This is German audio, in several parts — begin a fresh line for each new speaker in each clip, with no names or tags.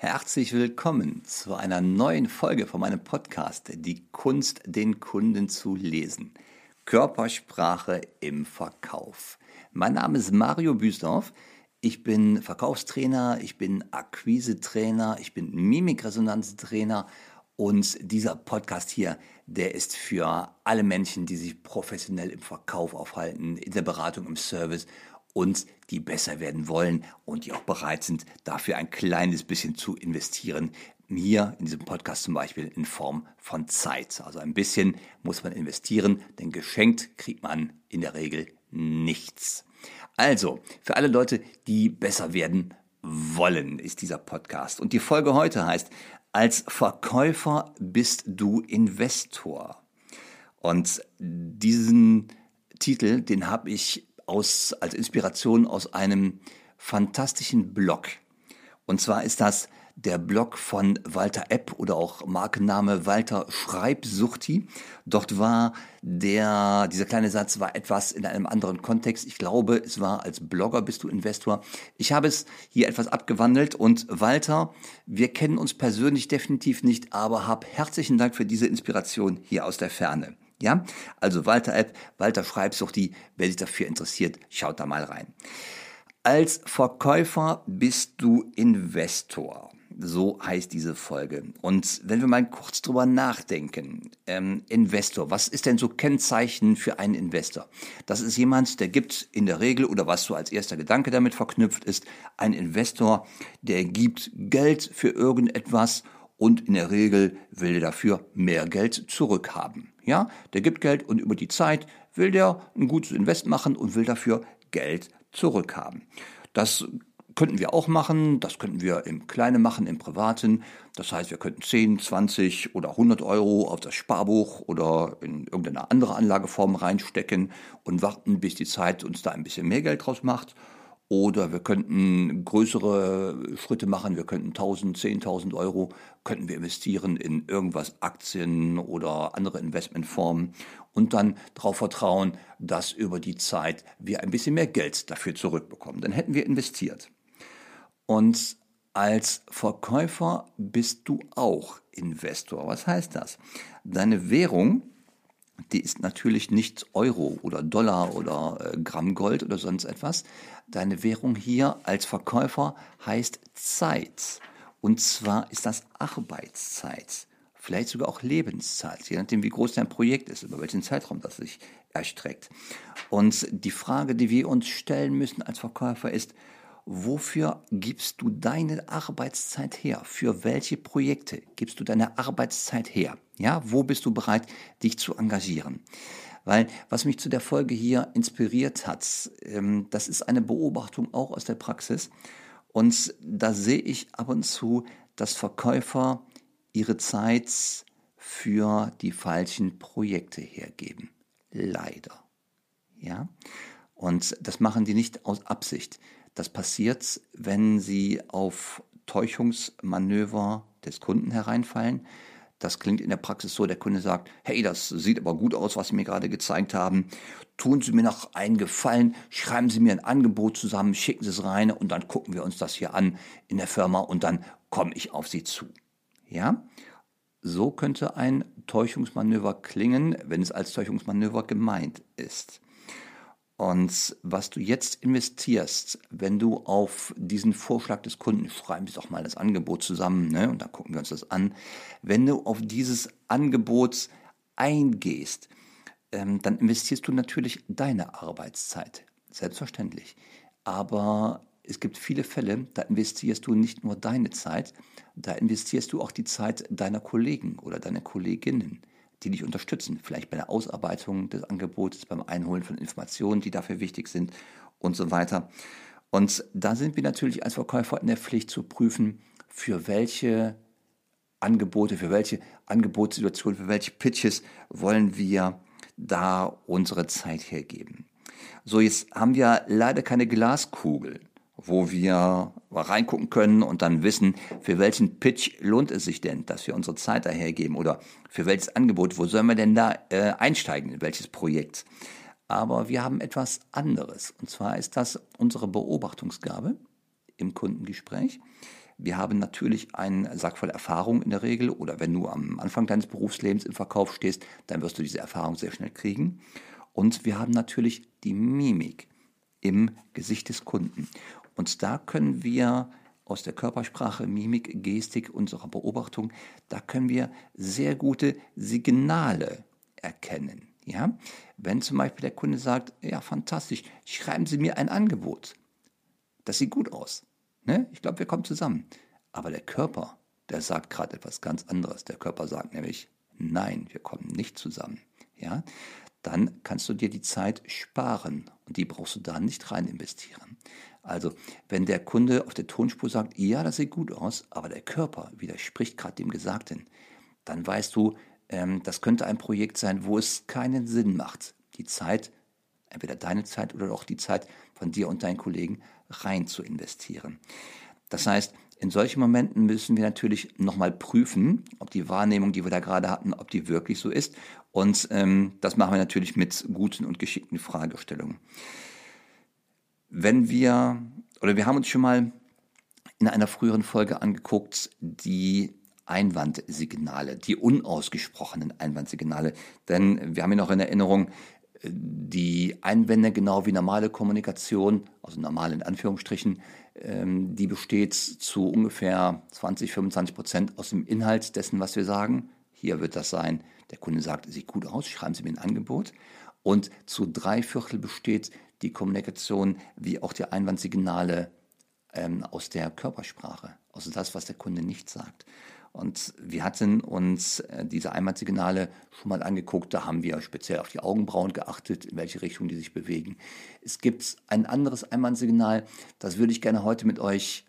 Herzlich willkommen zu einer neuen Folge von meinem Podcast Die Kunst, den Kunden zu lesen. Körpersprache im Verkauf. Mein Name ist Mario Büsdorf. Ich bin Verkaufstrainer, ich bin Akquisetrainer, ich bin Mimikresonanztrainer und dieser Podcast hier, der ist für alle Menschen, die sich professionell im Verkauf aufhalten, in der Beratung, im Service und die besser werden wollen und die auch bereit sind, dafür ein kleines bisschen zu investieren. Hier in diesem Podcast zum Beispiel in Form von Zeit. Also ein bisschen muss man investieren, denn geschenkt kriegt man in der Regel nichts. Also, für alle Leute, die besser werden wollen, ist dieser Podcast. Und die Folge heute heißt, als Verkäufer bist du Investor. Und diesen Titel, den habe ich aus, als Inspiration aus einem fantastischen Blog. Und zwar ist das der Blog von Walter Epp oder auch Markenname Walter Schreibsuchti. Dort war der, dieser kleine Satz war etwas in einem anderen Kontext. Ich glaube, es war als Blogger bist du Investor. Ich habe es hier etwas abgewandelt und Walter, wir kennen uns persönlich definitiv nicht, aber hab herzlichen Dank für diese Inspiration hier aus der Ferne. Ja, also Walter App, Walter Schreibsuchti, wer sich dafür interessiert, schaut da mal rein. Als Verkäufer bist du Investor. So heißt diese Folge. Und wenn wir mal kurz drüber nachdenken, ähm, Investor, was ist denn so Kennzeichen für einen Investor? Das ist jemand, der gibt in der Regel oder was so als erster Gedanke damit verknüpft ist, ein Investor, der gibt Geld für irgendetwas und in der Regel will er dafür mehr Geld zurückhaben. Ja, der gibt Geld und über die Zeit will der ein gutes Invest machen und will dafür Geld zurückhaben. Das könnten wir auch machen, das könnten wir im Kleinen machen, im Privaten. Das heißt, wir könnten 10, 20 oder 100 Euro auf das Sparbuch oder in irgendeine andere Anlageform reinstecken und warten, bis die Zeit uns da ein bisschen mehr Geld draus macht. Oder wir könnten größere Schritte machen. Wir könnten 1000, 10.000 Euro könnten wir investieren in irgendwas Aktien oder andere Investmentformen und dann darauf vertrauen, dass über die Zeit wir ein bisschen mehr Geld dafür zurückbekommen. Dann hätten wir investiert. Und als Verkäufer bist du auch Investor. Was heißt das? Deine Währung die ist natürlich nicht Euro oder Dollar oder äh, Gramm Gold oder sonst etwas. Deine Währung hier als Verkäufer heißt Zeit. Und zwar ist das Arbeitszeit. Vielleicht sogar auch Lebenszeit, je nachdem, wie groß dein Projekt ist, über welchen Zeitraum das sich erstreckt. Und die Frage, die wir uns stellen müssen als Verkäufer ist, wofür gibst du deine Arbeitszeit her? Für welche Projekte gibst du deine Arbeitszeit her? Ja, wo bist du bereit, dich zu engagieren? Weil was mich zu der Folge hier inspiriert hat, ähm, das ist eine Beobachtung auch aus der Praxis. Und da sehe ich ab und zu, dass Verkäufer ihre Zeit für die falschen Projekte hergeben. Leider. Ja. Und das machen die nicht aus Absicht. Das passiert, wenn sie auf Täuschungsmanöver des Kunden hereinfallen. Das klingt in der Praxis so, der Kunde sagt, hey, das sieht aber gut aus, was Sie mir gerade gezeigt haben. Tun Sie mir noch einen Gefallen, schreiben Sie mir ein Angebot zusammen, schicken Sie es rein und dann gucken wir uns das hier an in der Firma und dann komme ich auf Sie zu. Ja? So könnte ein Täuschungsmanöver klingen, wenn es als Täuschungsmanöver gemeint ist. Und was du jetzt investierst, wenn du auf diesen Vorschlag des Kunden, schreiben wir doch mal das Angebot zusammen, ne, und dann gucken wir uns das an, wenn du auf dieses Angebot eingehst, ähm, dann investierst du natürlich deine Arbeitszeit, selbstverständlich. Aber es gibt viele Fälle, da investierst du nicht nur deine Zeit, da investierst du auch die Zeit deiner Kollegen oder deiner Kolleginnen die dich unterstützen, vielleicht bei der Ausarbeitung des Angebots, beim Einholen von Informationen, die dafür wichtig sind und so weiter. Und da sind wir natürlich als Verkäufer in der Pflicht zu prüfen, für welche Angebote, für welche Angebotssituationen, für welche Pitches wollen wir da unsere Zeit hergeben. So, jetzt haben wir leider keine Glaskugel wo wir reingucken können und dann wissen, für welchen Pitch lohnt es sich denn, dass wir unsere Zeit dahergeben oder für welches Angebot, wo sollen wir denn da äh, einsteigen, in welches Projekt. Aber wir haben etwas anderes und zwar ist das unsere Beobachtungsgabe im Kundengespräch. wir haben natürlich einen Sack voll Erfahrung in der Regel oder wenn du am Anfang deines Berufslebens im Verkauf stehst, dann wirst du diese Erfahrung sehr schnell kriegen. Und wir haben natürlich die Mimik im Gesicht des Kunden. Und da können wir aus der Körpersprache, Mimik, Gestik, unserer Beobachtung, da können wir sehr gute Signale erkennen. Ja? Wenn zum Beispiel der Kunde sagt, ja, fantastisch, schreiben Sie mir ein Angebot. Das sieht gut aus. Ne? Ich glaube, wir kommen zusammen. Aber der Körper, der sagt gerade etwas ganz anderes. Der Körper sagt nämlich, nein, wir kommen nicht zusammen. Ja? Dann kannst du dir die Zeit sparen und die brauchst du da nicht rein investieren. Also, wenn der Kunde auf der Tonspur sagt, ja, das sieht gut aus, aber der Körper widerspricht gerade dem Gesagten, dann weißt du, ähm, das könnte ein Projekt sein, wo es keinen Sinn macht, die Zeit, entweder deine Zeit oder auch die Zeit von dir und deinen Kollegen rein zu investieren. Das heißt, in solchen Momenten müssen wir natürlich nochmal prüfen, ob die Wahrnehmung, die wir da gerade hatten, ob die wirklich so ist. Und ähm, das machen wir natürlich mit guten und geschickten Fragestellungen. Wenn wir, oder wir haben uns schon mal in einer früheren Folge angeguckt, die Einwandsignale, die unausgesprochenen Einwandsignale. Denn wir haben ja noch in Erinnerung, die Einwände, genau wie normale Kommunikation, also normal in Anführungsstrichen, ähm, die besteht zu ungefähr 20, 25 Prozent aus dem Inhalt dessen, was wir sagen. Hier wird das sein, der Kunde sagt, sieht gut aus, schreiben Sie mir ein Angebot. Und zu drei Viertel besteht die Kommunikation wie auch die Einwandsignale ähm, aus der Körpersprache, also das, was der Kunde nicht sagt. Und wir hatten uns äh, diese Einwandsignale schon mal angeguckt. Da haben wir speziell auf die Augenbrauen geachtet, in welche Richtung die sich bewegen. Es gibt ein anderes Einwandsignal, das würde ich gerne heute mit euch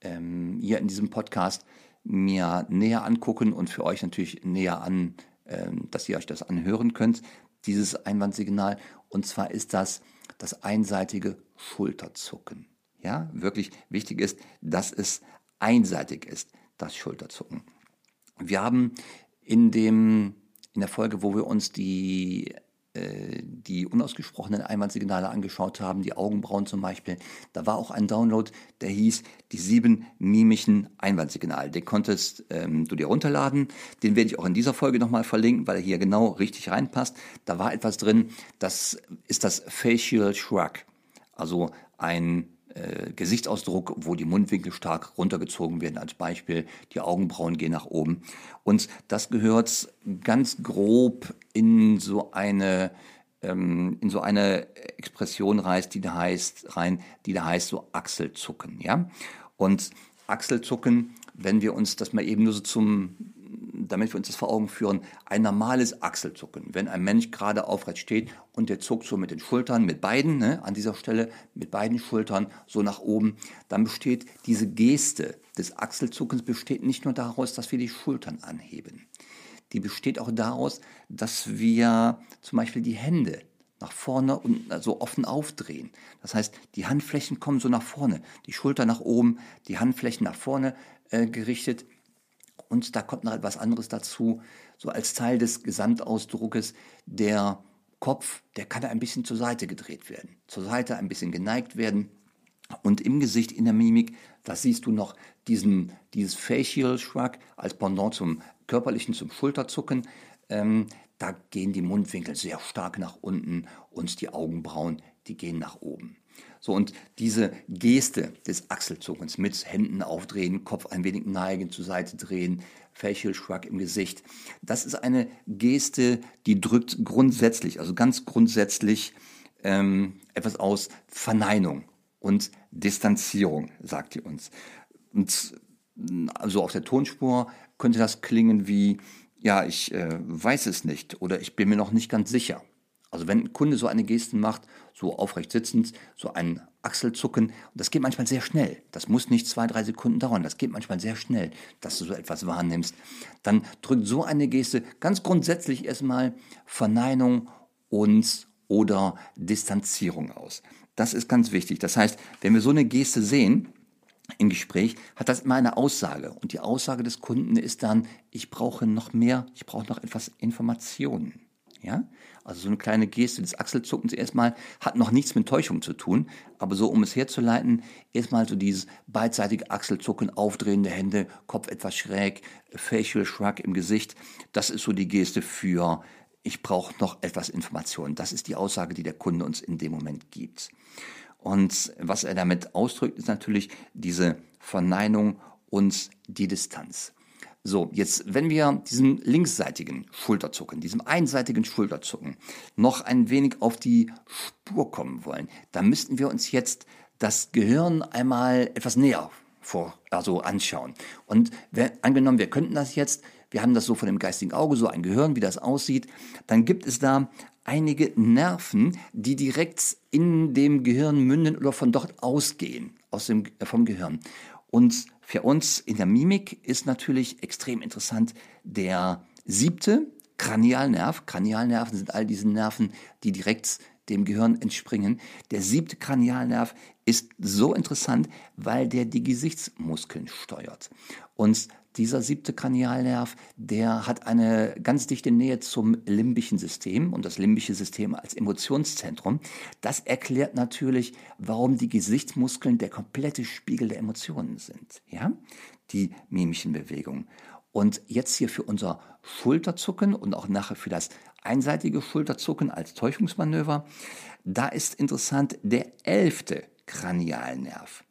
ähm, hier in diesem Podcast mir näher angucken und für euch natürlich näher an, ähm, dass ihr euch das anhören könnt, dieses Einwandsignal. Und zwar ist das das einseitige Schulterzucken. Ja, wirklich wichtig ist, dass es einseitig ist das Schulterzucken. Wir haben in, dem, in der Folge, wo wir uns die, die unausgesprochenen Einwandsignale angeschaut haben, die Augenbrauen zum Beispiel, da war auch ein Download, der hieß die sieben mimischen Einwandsignale. Den konntest ähm, du dir runterladen. Den werde ich auch in dieser Folge nochmal verlinken, weil er hier genau richtig reinpasst. Da war etwas drin, das ist das Facial Shrug. Also ein äh, Gesichtsausdruck, wo die Mundwinkel stark runtergezogen werden. Als Beispiel, die Augenbrauen gehen nach oben. Und das gehört ganz grob in so eine ähm, in so eine Expression rein, die da heißt, rein, die da heißt so Achselzucken, ja. Und Achselzucken, wenn wir uns das mal eben nur so zum damit wir uns das vor Augen führen, ein normales Achselzucken. Wenn ein Mensch gerade aufrecht steht und der zuckt so mit den Schultern, mit beiden, ne, an dieser Stelle, mit beiden Schultern so nach oben, dann besteht diese Geste des Achselzuckens besteht nicht nur daraus, dass wir die Schultern anheben. Die besteht auch daraus, dass wir zum Beispiel die Hände nach vorne und so offen aufdrehen. Das heißt, die Handflächen kommen so nach vorne, die Schulter nach oben, die Handflächen nach vorne äh, gerichtet und da kommt noch etwas anderes dazu, so als Teil des Gesamtausdruckes, der Kopf, der kann ein bisschen zur Seite gedreht werden, zur Seite ein bisschen geneigt werden. Und im Gesicht, in der Mimik, da siehst du noch diesen, dieses Facial Shrug als Pendant zum körperlichen, zum Schulterzucken. Ähm, da gehen die Mundwinkel sehr stark nach unten und die Augenbrauen, die gehen nach oben. So, und diese Geste des Achselzuckens mit Händen aufdrehen, Kopf ein wenig neigen, zur Seite drehen, Facial Shrug im Gesicht, das ist eine Geste, die drückt grundsätzlich, also ganz grundsätzlich ähm, etwas aus Verneinung und Distanzierung, sagt ihr uns. Und also auf der Tonspur könnte das klingen wie, ja, ich äh, weiß es nicht oder ich bin mir noch nicht ganz sicher. Also wenn ein Kunde so eine Geste macht, so aufrecht sitzend, so ein Achselzucken, das geht manchmal sehr schnell. Das muss nicht zwei, drei Sekunden dauern. Das geht manchmal sehr schnell, dass du so etwas wahrnimmst. Dann drückt so eine Geste ganz grundsätzlich erstmal Verneinung und oder Distanzierung aus. Das ist ganz wichtig. Das heißt, wenn wir so eine Geste sehen, im Gespräch hat das immer eine Aussage. Und die Aussage des Kunden ist dann, ich brauche noch mehr, ich brauche noch etwas Informationen. Ja? Also so eine kleine Geste des Achselzuckens erstmal hat noch nichts mit Täuschung zu tun, aber so um es herzuleiten, erstmal so dieses beidseitige Achselzucken, Aufdrehen der Hände, Kopf etwas schräg, Facial Shrug im Gesicht, das ist so die Geste für ich brauche noch etwas Information. Das ist die Aussage, die der Kunde uns in dem Moment gibt. Und was er damit ausdrückt, ist natürlich diese Verneinung und die Distanz. So, jetzt, wenn wir diesem linksseitigen Schulterzucken, diesem einseitigen Schulterzucken noch ein wenig auf die Spur kommen wollen, dann müssten wir uns jetzt das Gehirn einmal etwas näher vor, also anschauen. Und wenn, angenommen, wir könnten das jetzt, wir haben das so von dem geistigen Auge, so ein Gehirn, wie das aussieht, dann gibt es da einige Nerven, die direkt in dem Gehirn münden oder von dort ausgehen, aus dem, vom Gehirn. Und für uns in der Mimik ist natürlich extrem interessant der siebte Kranialnerv. Kranialnerven sind all diese Nerven, die direkt dem Gehirn entspringen. Der siebte Kranialnerv ist so interessant, weil der die Gesichtsmuskeln steuert. Und dieser siebte Kranialnerv, der hat eine ganz dichte Nähe zum limbischen System und das limbische System als Emotionszentrum. Das erklärt natürlich, warum die Gesichtsmuskeln der komplette Spiegel der Emotionen sind. Ja, die mimischen Bewegungen. Und jetzt hier für unser Schulterzucken und auch nachher für das einseitige Schulterzucken als Täuschungsmanöver, da ist interessant der elfte Kranialnerv,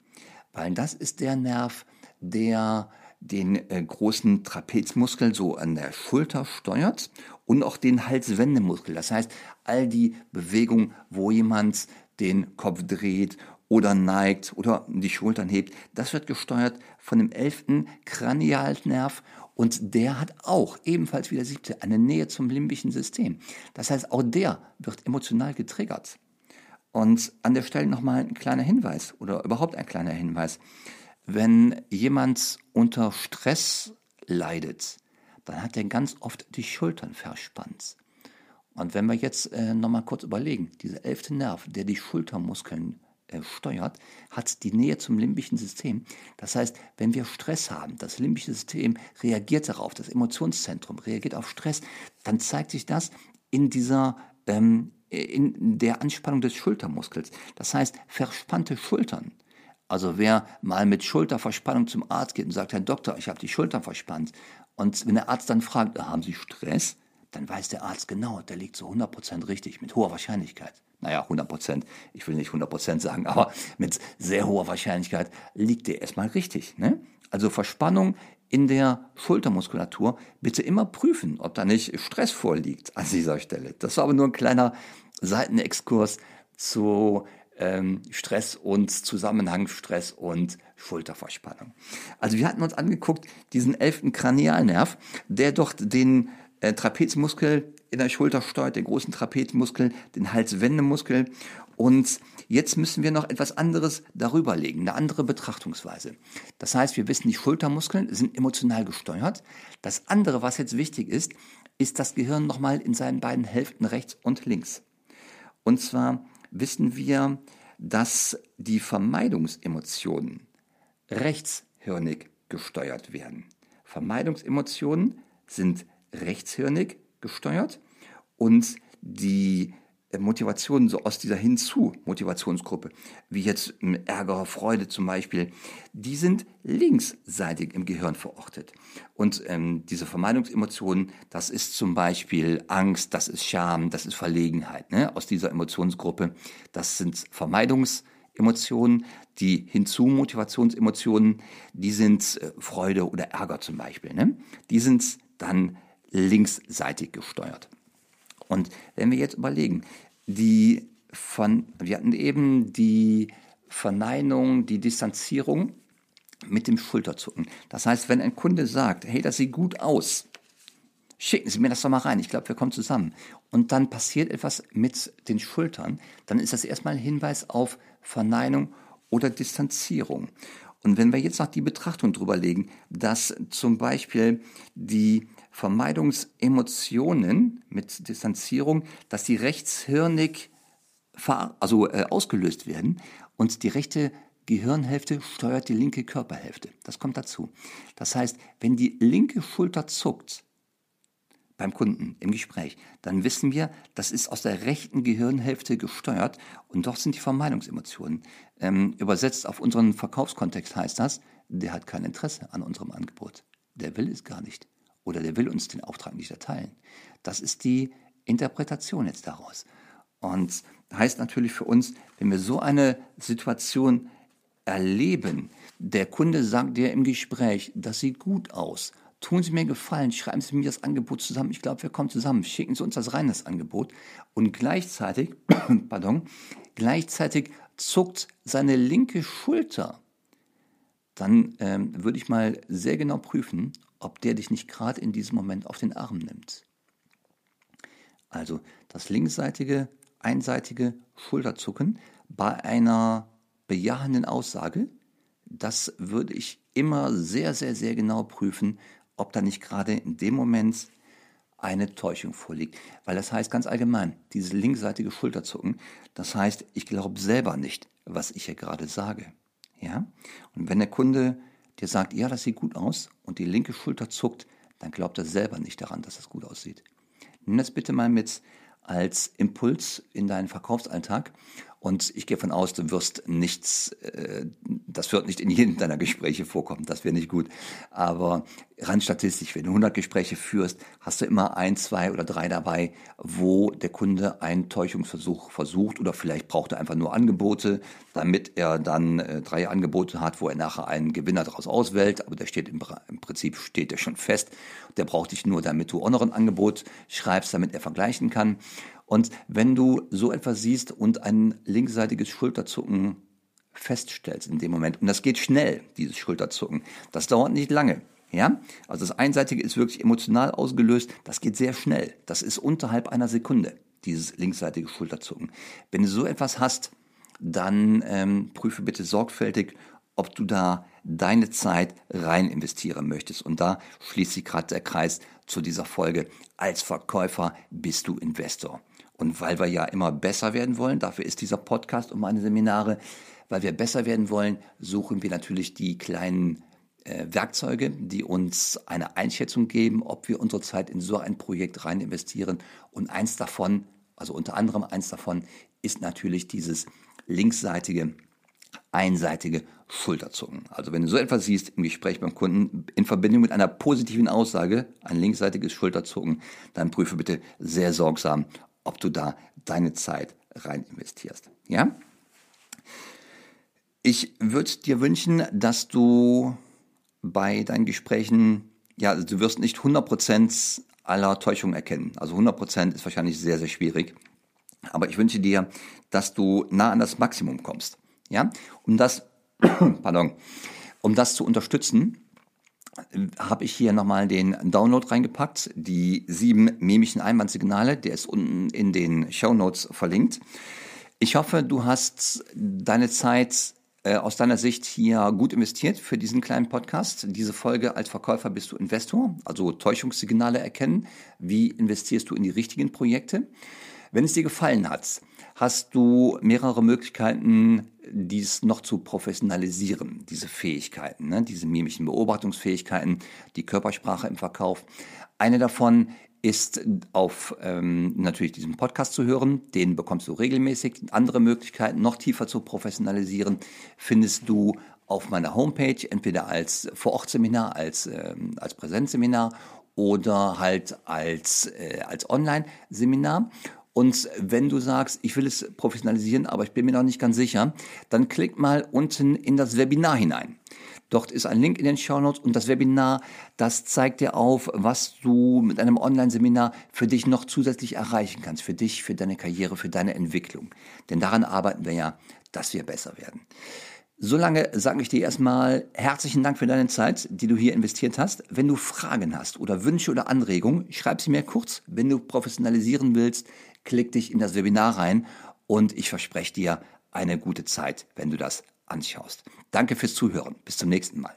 weil das ist der Nerv, der den äh, großen Trapezmuskel so an der Schulter steuert und auch den Halswendemuskel. Das heißt, all die Bewegungen, wo jemand den Kopf dreht oder neigt oder die Schultern hebt, das wird gesteuert von dem elften Kranialnerv und der hat auch ebenfalls wie der siebte eine Nähe zum limbischen System. Das heißt, auch der wird emotional getriggert. Und an der Stelle nochmal ein kleiner Hinweis oder überhaupt ein kleiner Hinweis. Wenn jemand unter Stress leidet, dann hat er ganz oft die Schultern verspannt. Und wenn wir jetzt äh, nochmal kurz überlegen, dieser elfte Nerv, der die Schultermuskeln steuert, hat die Nähe zum limbischen System. Das heißt, wenn wir Stress haben, das limbische System reagiert darauf, das Emotionszentrum reagiert auf Stress, dann zeigt sich das in dieser ähm, in der Anspannung des Schultermuskels. Das heißt, verspannte Schultern also wer mal mit Schulterverspannung zum Arzt geht und sagt, Herr Doktor, ich habe die Schultern verspannt. Und wenn der Arzt dann fragt, haben Sie Stress? Dann weiß der Arzt genau, der liegt zu 100% richtig, mit hoher Wahrscheinlichkeit. Naja, 100%, ich will nicht 100% sagen, aber mit sehr hoher Wahrscheinlichkeit liegt der erstmal richtig. Ne? Also Verspannung in der Schultermuskulatur bitte immer prüfen, ob da nicht Stress vorliegt an dieser Stelle. Das war aber nur ein kleiner Seitenexkurs zu ähm, Stress und Zusammenhang Stress und Schulterverspannung. Also wir hatten uns angeguckt, diesen elften Kranialnerv, der dort den äh, Trapezmuskel in der Schulter steuert, den großen Trapezmuskel, den Halswendemuskel. Und jetzt müssen wir noch etwas anderes darüber legen, eine andere Betrachtungsweise. Das heißt, wir wissen, die Schultermuskeln sind emotional gesteuert. Das andere, was jetzt wichtig ist, ist das Gehirn nochmal in seinen beiden Hälften rechts und links. Und zwar wissen wir, dass die Vermeidungsemotionen rechtshirnig gesteuert werden. Vermeidungsemotionen sind rechtshirnig gesteuert und die Motivationen so aus dieser Hinzu-Motivationsgruppe, wie jetzt Ärger, Freude zum Beispiel, die sind linksseitig im Gehirn verortet. Und ähm, diese Vermeidungsemotionen, das ist zum Beispiel Angst, das ist Scham, das ist Verlegenheit ne? aus dieser Emotionsgruppe. Das sind Vermeidungsemotionen. Die Hinzu-Motivationsemotionen, die sind äh, Freude oder Ärger zum Beispiel. Ne? Die sind dann linksseitig gesteuert. Und wenn wir jetzt überlegen, die von, wir hatten eben die Verneinung, die Distanzierung mit dem Schulterzucken. Das heißt, wenn ein Kunde sagt, hey, das sieht gut aus, schicken Sie mir das doch mal rein, ich glaube, wir kommen zusammen. Und dann passiert etwas mit den Schultern, dann ist das erstmal ein Hinweis auf Verneinung oder Distanzierung. Und wenn wir jetzt noch die Betrachtung drüber legen, dass zum Beispiel die Vermeidungsemotionen mit Distanzierung, dass die rechtshirnig also äh, ausgelöst werden und die rechte Gehirnhälfte steuert die linke Körperhälfte. Das kommt dazu. Das heißt, wenn die linke Schulter zuckt, beim Kunden im Gespräch, dann wissen wir, das ist aus der rechten Gehirnhälfte gesteuert und doch sind die Vermeidungsemotionen. Ähm, übersetzt auf unseren Verkaufskontext heißt das, der hat kein Interesse an unserem Angebot. Der will es gar nicht. Oder der will uns den Auftrag nicht erteilen. Das ist die Interpretation jetzt daraus. Und heißt natürlich für uns, wenn wir so eine Situation erleben, der Kunde sagt dir im Gespräch, das sieht gut aus, tun Sie mir Gefallen, schreiben Sie mir das Angebot zusammen, ich glaube, wir kommen zusammen, schicken Sie uns das rein, das Angebot. Und gleichzeitig, pardon, gleichzeitig zuckt seine linke Schulter. Dann ähm, würde ich mal sehr genau prüfen, ob der dich nicht gerade in diesem Moment auf den Arm nimmt. Also das linksseitige, einseitige Schulterzucken bei einer bejahenden Aussage, das würde ich immer sehr, sehr, sehr genau prüfen, ob da nicht gerade in dem Moment eine Täuschung vorliegt. Weil das heißt ganz allgemein, dieses linksseitige Schulterzucken, das heißt, ich glaube selber nicht, was ich hier gerade sage. Ja? Und wenn der Kunde dir sagt, ja, das sieht gut aus und die linke Schulter zuckt, dann glaubt er selber nicht daran, dass es gut aussieht. Nimm das bitte mal mit als Impuls in deinen Verkaufsalltag und ich gehe davon aus, du wirst nichts, äh, das wird nicht in jedem deiner Gespräche vorkommen, das wäre nicht gut. Aber rein statistisch, wenn du 100 Gespräche führst, hast du immer ein, zwei oder drei dabei, wo der Kunde einen Täuschungsversuch versucht oder vielleicht braucht er einfach nur Angebote, damit er dann äh, drei Angebote hat, wo er nachher einen Gewinner daraus auswählt. Aber der steht im, im Prinzip steht der schon fest. Der braucht dich nur, damit du auch noch ein Angebot schreibst, damit er vergleichen kann. Und wenn du so etwas siehst und ein linksseitiges Schulterzucken feststellst in dem Moment, und das geht schnell, dieses Schulterzucken, das dauert nicht lange. Ja, also das Einseitige ist wirklich emotional ausgelöst. Das geht sehr schnell. Das ist unterhalb einer Sekunde, dieses linksseitige Schulterzucken. Wenn du so etwas hast, dann ähm, prüfe bitte sorgfältig, ob du da deine Zeit rein investieren möchtest. Und da schließt sich gerade der Kreis zu dieser Folge. Als Verkäufer bist du Investor. Und weil wir ja immer besser werden wollen, dafür ist dieser Podcast und meine Seminare, weil wir besser werden wollen, suchen wir natürlich die kleinen äh, Werkzeuge, die uns eine Einschätzung geben, ob wir unsere Zeit in so ein Projekt rein investieren. Und eins davon, also unter anderem eins davon, ist natürlich dieses linksseitige, einseitige Schulterzucken. Also wenn du so etwas siehst im Gespräch beim Kunden in Verbindung mit einer positiven Aussage, ein linksseitiges Schulterzucken, dann prüfe bitte sehr sorgsam, ob du da deine Zeit rein investierst. Ja? Ich würde dir wünschen, dass du bei deinen Gesprächen, ja, du wirst nicht 100% aller Täuschungen erkennen. Also 100% ist wahrscheinlich sehr, sehr schwierig. Aber ich wünsche dir, dass du nah an das Maximum kommst. Ja? Um das, pardon, um das zu unterstützen, habe ich hier nochmal den Download reingepackt, die sieben mimischen Einwandsignale, der ist unten in den Show Notes verlinkt. Ich hoffe, du hast deine Zeit äh, aus deiner Sicht hier gut investiert für diesen kleinen Podcast. Diese Folge als Verkäufer bist du Investor, also Täuschungssignale erkennen. Wie investierst du in die richtigen Projekte? Wenn es dir gefallen hat, hast du mehrere Möglichkeiten, dies noch zu professionalisieren, diese Fähigkeiten, ne? diese mimischen Beobachtungsfähigkeiten, die Körpersprache im Verkauf. Eine davon ist auf ähm, natürlich diesem Podcast zu hören. Den bekommst du regelmäßig. Andere Möglichkeiten, noch tiefer zu professionalisieren, findest du auf meiner Homepage, entweder als Vorortseminar, als, ähm, als Präsenzseminar oder halt als, äh, als Online-Seminar. Und wenn du sagst, ich will es professionalisieren, aber ich bin mir noch nicht ganz sicher, dann klick mal unten in das Webinar hinein. Dort ist ein Link in den Show Notes und das Webinar, das zeigt dir auf, was du mit einem Online-Seminar für dich noch zusätzlich erreichen kannst, für dich, für deine Karriere, für deine Entwicklung. Denn daran arbeiten wir ja, dass wir besser werden. Solange sage ich dir erstmal herzlichen Dank für deine Zeit, die du hier investiert hast. Wenn du Fragen hast oder Wünsche oder Anregungen, schreib sie mir kurz. Wenn du professionalisieren willst, klick dich in das Webinar rein und ich verspreche dir eine gute Zeit, wenn du das anschaust. Danke fürs Zuhören. Bis zum nächsten Mal.